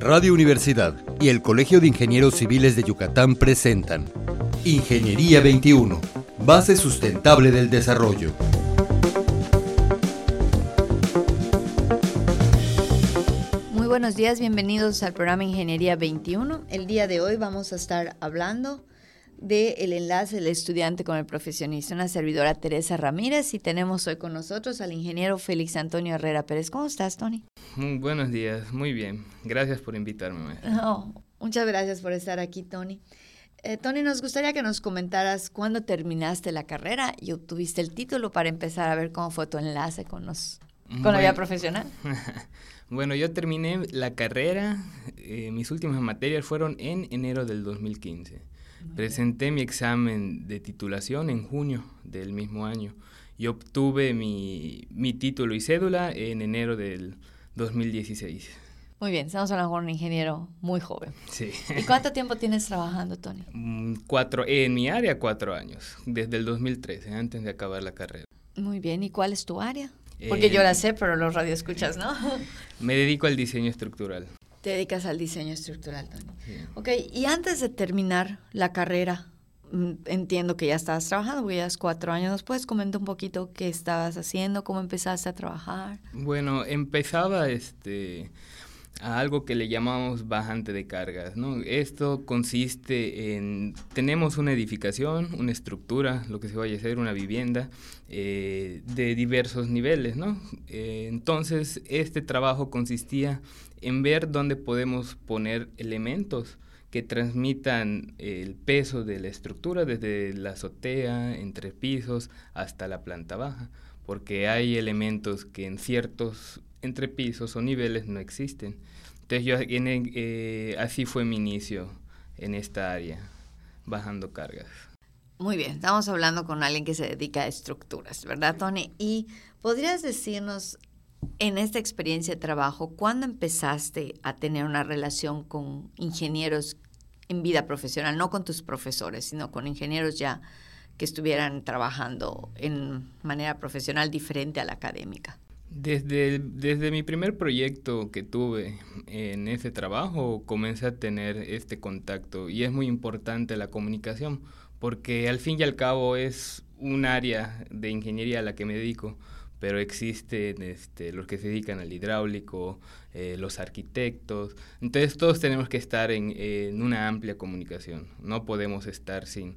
Radio Universidad y el Colegio de Ingenieros Civiles de Yucatán presentan Ingeniería 21, base sustentable del desarrollo. Muy buenos días, bienvenidos al programa Ingeniería 21. El día de hoy vamos a estar hablando del enlace del estudiante con el profesionista, una servidora Teresa Ramírez y tenemos hoy con nosotros al ingeniero Félix Antonio Herrera Pérez. ¿Cómo estás, Tony? Muy buenos días, muy bien. Gracias por invitarme. muchas gracias por estar aquí, Tony. Eh, Tony, nos gustaría que nos comentaras cuándo terminaste la carrera y obtuviste el título para empezar a ver cómo fue tu enlace con, los, con la vida profesional. bueno, yo terminé la carrera, eh, mis últimas materias fueron en enero del 2015. Presenté mi examen de titulación en junio del mismo año y obtuve mi, mi título y cédula en enero del 2016. Muy bien, estamos hablando con un ingeniero muy joven. Sí. ¿Y cuánto tiempo tienes trabajando, Tony? Mm, cuatro, en mi área, cuatro años, desde el 2013, antes de acabar la carrera. Muy bien, ¿y cuál es tu área? Porque yo la eh, sé, pero los radioescuchas, ¿no? Me dedico al diseño estructural. Te dedicas al diseño estructural, Tony. Ok, y antes de terminar la carrera, mm, entiendo que ya estabas trabajando, porque ya es cuatro años después. Comenta un poquito qué estabas haciendo, cómo empezaste a trabajar. Bueno, empezaba este a algo que le llamamos bajante de cargas. ¿no? Esto consiste en, tenemos una edificación, una estructura, lo que se vaya a hacer, una vivienda eh, de diversos niveles. ¿no? Eh, entonces, este trabajo consistía en ver dónde podemos poner elementos que transmitan el peso de la estructura desde la azotea, entre pisos, hasta la planta baja, porque hay elementos que en ciertos entrepisos o niveles no existen. Entonces yo eh, así fue mi inicio en esta área, bajando cargas. Muy bien, estamos hablando con alguien que se dedica a estructuras, ¿verdad, Tony? Y podrías decirnos en esta experiencia de trabajo, ¿cuándo empezaste a tener una relación con ingenieros en vida profesional, no con tus profesores, sino con ingenieros ya que estuvieran trabajando en manera profesional diferente a la académica? Desde, desde mi primer proyecto que tuve en ese trabajo comencé a tener este contacto y es muy importante la comunicación porque al fin y al cabo es un área de ingeniería a la que me dedico pero existen este, los que se dedican al hidráulico, eh, los arquitectos. Entonces todos tenemos que estar en, en, una amplia comunicación. No podemos estar sin,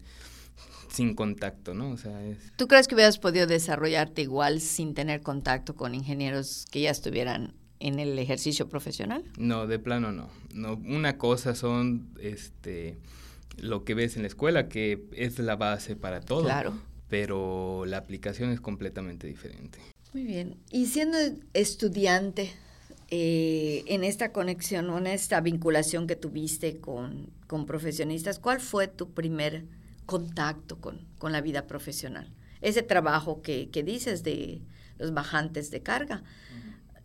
sin contacto, ¿no? O sea, es... ¿Tú crees que hubieras podido desarrollarte igual sin tener contacto con ingenieros que ya estuvieran en el ejercicio profesional? No, de plano no. no una cosa son este lo que ves en la escuela, que es la base para todo. Claro. Pero la aplicación es completamente diferente. Muy bien. Y siendo estudiante, eh, en esta conexión en esta vinculación que tuviste con, con profesionistas, ¿cuál fue tu primer contacto con, con, la vida profesional? Ese trabajo que, que dices de los bajantes de carga.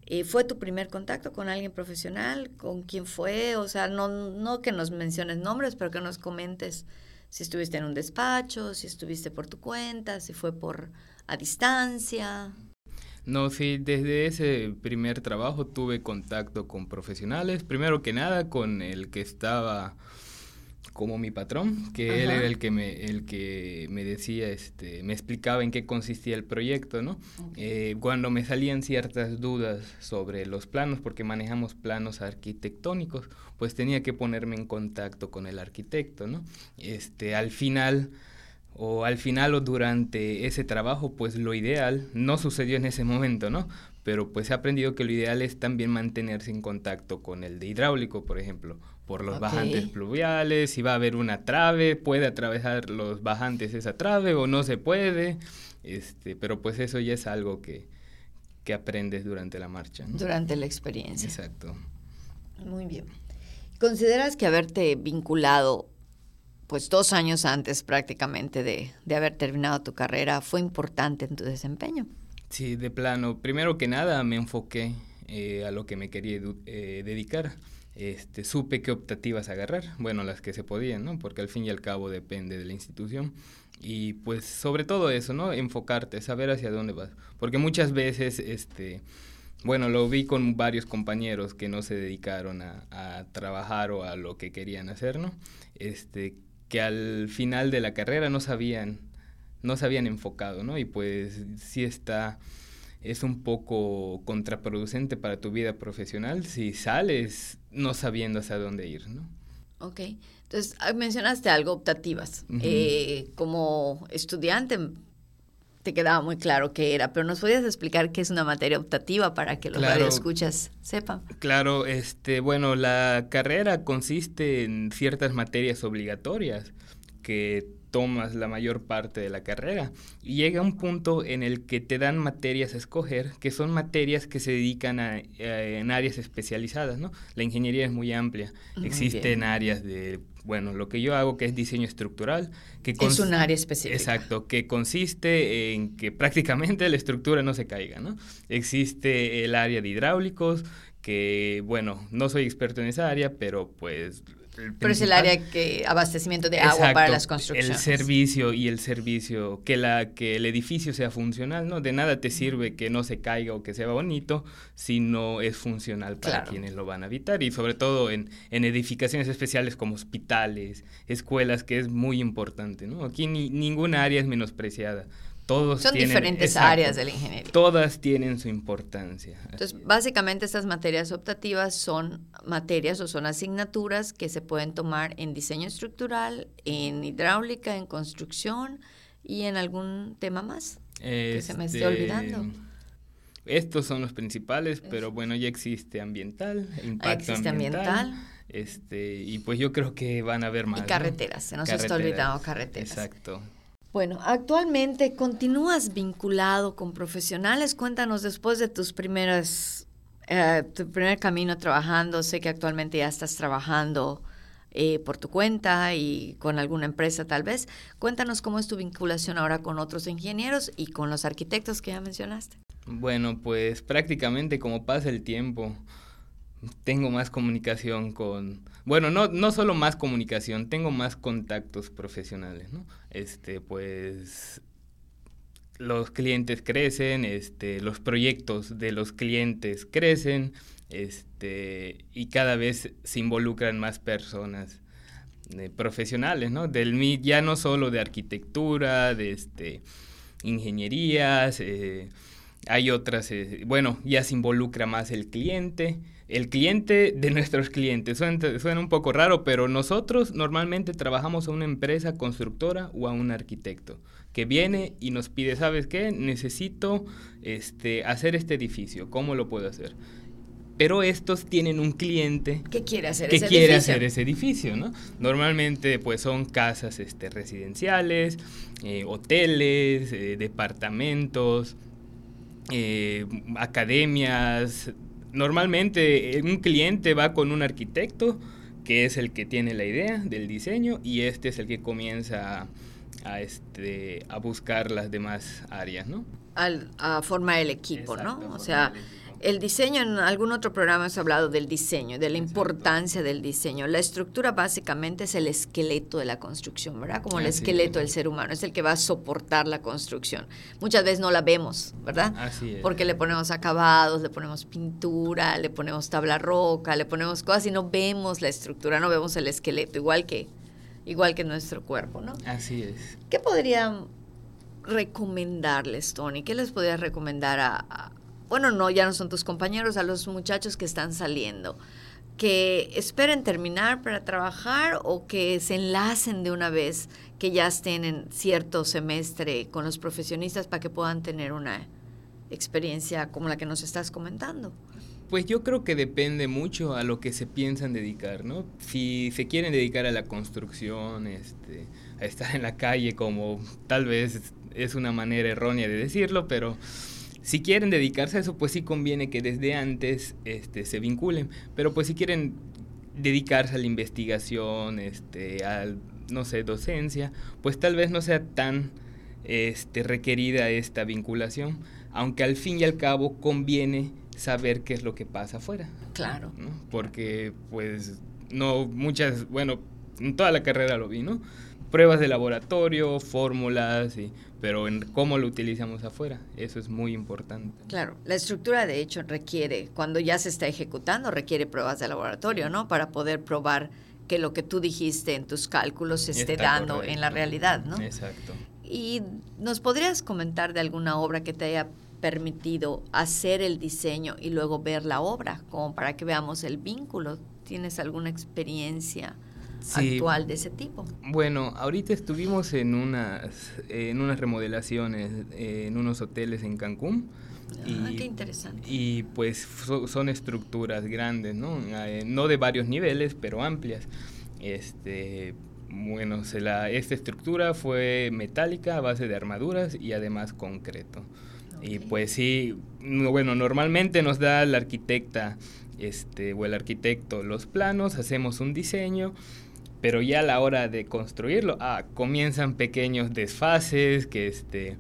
Eh, ¿Fue tu primer contacto con alguien profesional? ¿Con quién fue? O sea, no, no que nos menciones nombres, pero que nos comentes si estuviste en un despacho, si estuviste por tu cuenta, si fue por a distancia. No, sí, desde ese primer trabajo tuve contacto con profesionales, primero que nada con el que estaba como mi patrón, que él era el que me, el que me decía, este, me explicaba en qué consistía el proyecto, ¿no? Eh, cuando me salían ciertas dudas sobre los planos, porque manejamos planos arquitectónicos, pues tenía que ponerme en contacto con el arquitecto, ¿no? Este, al final o al final o durante ese trabajo, pues lo ideal no sucedió en ese momento, ¿no? Pero pues he aprendido que lo ideal es también mantenerse en contacto con el de hidráulico, por ejemplo, por los bajantes pluviales, si va a haber una trave, puede atravesar los bajantes esa trave o no se puede, este, pero pues eso ya es algo que, que aprendes durante la marcha. Durante la experiencia. Exacto. Muy bien. ¿Consideras que haberte vinculado pues dos años antes prácticamente de, haber terminado tu carrera, fue importante en tu desempeño. Sí, de plano. Primero que nada me enfoqué eh, a lo que me quería eh, dedicar. Este, supe qué optativas agarrar, bueno, las que se podían, ¿no? Porque al fin y al cabo depende de la institución. Y pues sobre todo eso, ¿no? Enfocarte, saber hacia dónde vas. Porque muchas veces, este, bueno, lo vi con varios compañeros que no se dedicaron a, a, trabajar o a lo que querían hacer, ¿no? Este, que al final de la carrera no sabían, no se habían enfocado, ¿no? Y pues sí está, es un poco contraproducente para tu vida profesional si sales no sabiendo hacia dónde ir, ¿no? Ok, entonces ah, mencionaste algo, optativas. eh, como estudiante te quedaba muy claro qué era, pero nos podías explicar qué es una materia optativa para que los claro, radioescuchas sepan. Claro, este, bueno, la carrera consiste en ciertas materias obligatorias que tomas la mayor parte de la carrera y llega un punto en el que te dan materias a escoger que son materias que se dedican a, a en áreas especializadas, ¿no? La ingeniería es muy amplia, muy existen bien. áreas de bueno, lo que yo hago que es diseño estructural. Que es un área específica. Exacto, que consiste en que prácticamente la estructura no se caiga, ¿no? Existe el área de hidráulicos, que, bueno, no soy experto en esa área, pero pues pero es el área que abastecimiento de agua para las construcciones. El servicio y el servicio, que, la, que el edificio sea funcional, ¿no? De nada te sirve que no se caiga o que sea bonito si no es funcional para Claro. quienes lo van a habitar. Y sobre todo en, en edificaciones especiales como hospitales, escuelas, que es muy importante, ¿no? Aquí ni, ninguna área es menospreciada. Todos Son tienen- diferentes exacto, áreas de la ingeniería. Todas tienen su importancia. Entonces, básicamente estas materias optativas son materias o son asignaturas que se pueden tomar en diseño estructural, en hidráulica, en construcción y en algún tema más. que se me esté Este, olvidando. Estos son los principales, pero bueno, ya existe ambiental, impacto Ah, existe ambiental. ambiental. Este, y pues yo creo que van a haber más. Y ¿no? carreteras, se nos está olvidando carreteras. Exacto. Bueno, actualmente continúas vinculado con profesionales. Cuéntanos después de tus primeras, eh, tu primer camino trabajando. Sé que actualmente ya estás trabajando eh, por tu cuenta y con alguna empresa tal vez. Cuéntanos cómo es tu vinculación ahora con otros ingenieros y con los arquitectos que ya mencionaste. Bueno, pues prácticamente como pasa el tiempo, tengo más comunicación con, bueno, no, no solo más comunicación, tengo más contactos profesionales, ¿no? Este, pues los clientes crecen, este, los proyectos de los clientes crecen, este, y cada vez se involucran más personas eh, profesionales, ¿no? Del ya no solo de arquitectura, de este, ingenierías, eh, hay otras, eh, bueno, ya se involucra más el cliente, el cliente de nuestros clientes. Suena, suena un poco raro, pero nosotros normalmente trabajamos a una empresa constructora o a un arquitecto que viene y nos pide, ¿sabes qué? Necesito este, hacer este edificio, ¿cómo lo puedo hacer? Pero estos tienen un cliente ¿Qué quiere hacer que ese quiere edificio? hacer ese edificio, ¿no? Normalmente pues son casas este, residenciales, eh, hoteles, eh, departamentos, eh, academias. Normalmente eh, un cliente va con un arquitecto que es el que tiene la idea del diseño y este es el que comienza a, a, este, a buscar las demás áreas, ¿no? Al- a formar el equipo, Exacto, ¿no? O sea, el diseño, en algún otro programa hemos hablado del diseño, de la Exacto. importancia del diseño. La estructura básicamente es el esqueleto de la construcción, ¿verdad? Como el Así esqueleto es. del ser humano, es el que va a soportar la construcción. Muchas veces no la vemos, ¿verdad? Así es. Porque le ponemos acabados, le ponemos pintura, le ponemos tabla roca, le ponemos cosas y no vemos la estructura, no vemos el esqueleto, igual que, igual que nuestro cuerpo, ¿no? Así es. ¿Qué podría recomendarles, Tony? ¿Qué les podrías recomendar a, a- bueno, no, ya no son tus compañeros, a los muchachos que están saliendo? ¿Que esperen terminar para trabajar o que se enlacen de una vez, que ya estén en cierto semestre con los profesionistas para que puedan tener una experiencia como la que nos estás comentando? Pues yo creo que depende mucho a lo que se piensan dedicar, ¿no? Si se quieren dedicar a la construcción, este, a estar en la calle, como tal vez es una manera errónea de decirlo, pero si quieren dedicarse a eso, pues sí conviene que desde antes este, se vinculen. Pero pues si quieren dedicarse a la investigación, este, a, no sé, docencia, pues tal vez no sea tan este, requerida esta vinculación, aunque al fin y al cabo conviene saber qué es lo que pasa afuera, Claro. ¿no? Porque pues no muchas, bueno, en toda la carrera lo vi, ¿no? Pruebas de laboratorio, fórmulas, y, pero en cómo lo utilizamos afuera, eso es muy importante. Claro, la estructura de hecho requiere, cuando ya se está ejecutando, requiere pruebas de laboratorio, ¿no? Para poder probar que lo que tú dijiste en tus cálculos se esté dando en la realidad, ¿no? Exacto. ¿Y nos podrías comentar de alguna obra que te haya permitido hacer el diseño y luego ver la obra, como para que veamos el vínculo? ¿Tienes alguna experiencia actual de ese tipo? Bueno, ahorita estuvimos en unas, en unas remodelaciones en unos hoteles en Cancún. Ah, qué interesante. Y pues son estructuras grandes, ¿no? Eh, no de varios niveles, pero amplias. Este, bueno, se la, esta estructura fue metálica a base de armaduras y además concreto. Y pues sí, bueno, normalmente nos da la arquitecta este, o el arquitecto los planos, hacemos un diseño, pero ya a la hora de construirlo, ah, comienzan pequeños desfases que este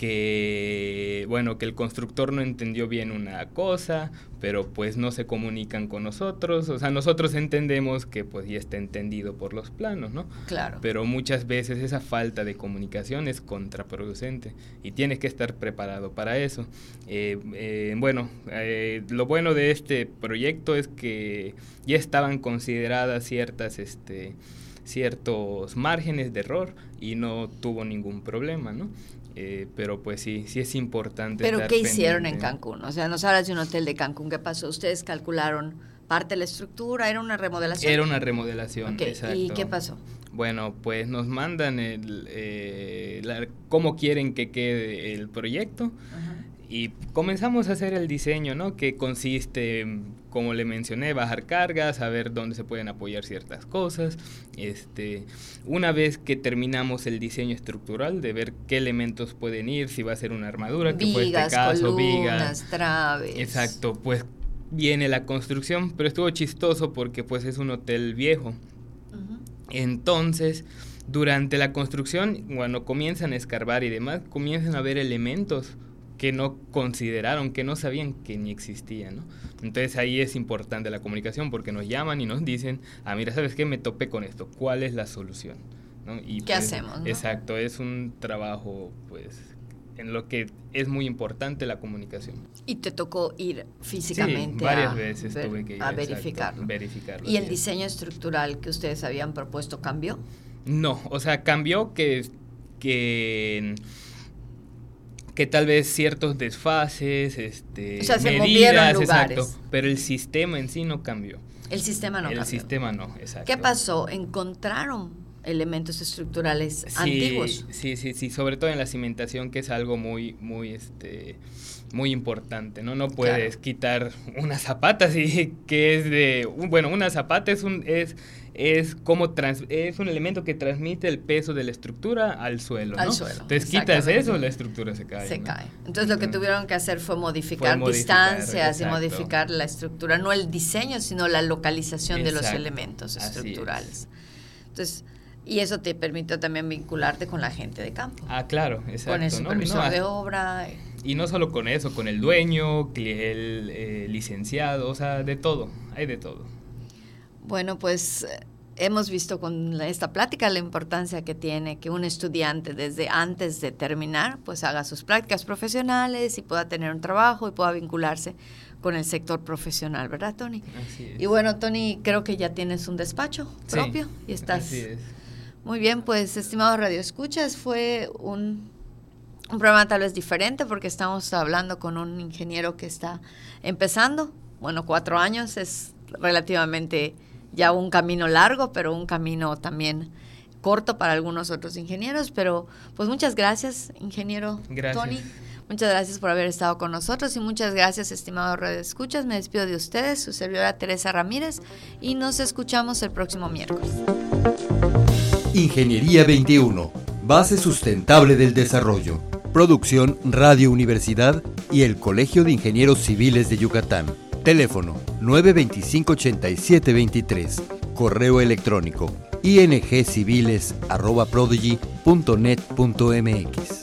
que bueno que el constructor no entendió bien una cosa pero pues no se comunican con nosotros. O sea nosotros entendemos que pues ya está entendido por los planos no claro. Pero muchas veces esa falta de comunicación es contraproducente y tienes que estar preparado para eso. Eh, eh, bueno eh, lo bueno de este proyecto es que ya estaban consideradas ciertas este ciertos márgenes de error y no tuvo ningún problema, ¿no? Eh, pero pues sí, sí es importante. ¿Pero qué hicieron en Cancún? O sea, nos hablas de un hotel de Cancún, ¿qué pasó? ¿Ustedes calcularon parte de la estructura? ¿Era una remodelación? Era una remodelación, exacto. ¿Y qué pasó? Bueno, pues nos mandan el, eh, cómo quieren que quede el proyecto. Y comenzamos a hacer el diseño, ¿no? Que consiste, como le mencioné, bajar cargas, saber dónde se pueden apoyar ciertas cosas. Este, una vez que terminamos el diseño estructural, de ver qué elementos pueden ir, si va a ser una armadura, que fue este caso, vigas, traves. Exacto, pues viene la construcción, pero estuvo chistoso porque pues es un hotel viejo. Entonces, durante la construcción, cuando comienzan a escarbar y demás, comienzan a ver elementos que no consideraron, que no sabían que ni existían, ¿no? Entonces ahí es importante la comunicación porque nos llaman y nos dicen, ah, mira, ¿sabes qué? Me topé con esto, ¿cuál es la solución? Y ¿Qué pues, hacemos? Exacto, es un trabajo, pues, en lo que es muy importante la comunicación. Y te tocó ir físicamente sí, varias veces tuve que ir a verificarlo. verificarlo. ¿Y el diseño estructural que ustedes habían propuesto cambió? No, o sea, cambió que, que que tal vez ciertos desfases, este, o sea, se medidas, exacto, pero el sistema en sí no cambió. El sistema no el cambió. El sistema no, exacto. ¿Qué pasó? ¿Encontraron elementos estructurales antiguos? Sí, sí, sí, sobre todo en la cimentación, que es algo muy, muy, este, muy importante, ¿no? No puedes quitar una zapata, sí, que es de, bueno, una zapata es un, es es como es un elemento que transmite el peso de la estructura al suelo. Al suelo. Entonces quitas eso, la estructura se cae. Se cae. Entonces lo que tuvieron que hacer fue modificar, distancias y modificar la estructura, no el diseño, sino la localización de los elementos estructurales. Entonces, y eso te permitió también vincularte con la gente de campo. Ah, claro, exacto. Con el supervisor de obra. Y no solo con eso, con el dueño, el eh, licenciado, o sea, de todo, hay de todo. Bueno, pues hemos visto con esta plática la importancia que tiene que un estudiante desde antes de terminar pues haga sus prácticas profesionales y pueda tener un trabajo y pueda vincularse con el sector profesional, ¿verdad, Tony? Así es. Y bueno, Tony, creo que ya tienes un despacho propio y estás así es. Muy bien, pues estimado Radio Escuchas, fue un, un programa tal vez diferente porque estamos hablando con un ingeniero que está empezando. Bueno, cuatro años es relativamente ya un camino largo, pero un camino también corto para algunos otros ingenieros. Pero pues muchas gracias, ingeniero Tony. Muchas gracias por haber estado con nosotros y muchas gracias, estimado Red Escuchas. Me despido de ustedes, su servidora Teresa Ramírez, y nos escuchamos el próximo miércoles. Ingeniería 21, base sustentable del desarrollo. Producción Radio Universidad y el Colegio de Ingenieros Civiles de Yucatán. Teléfono 925-8723. Correo electrónico ingciviles.prodigy.net.mx.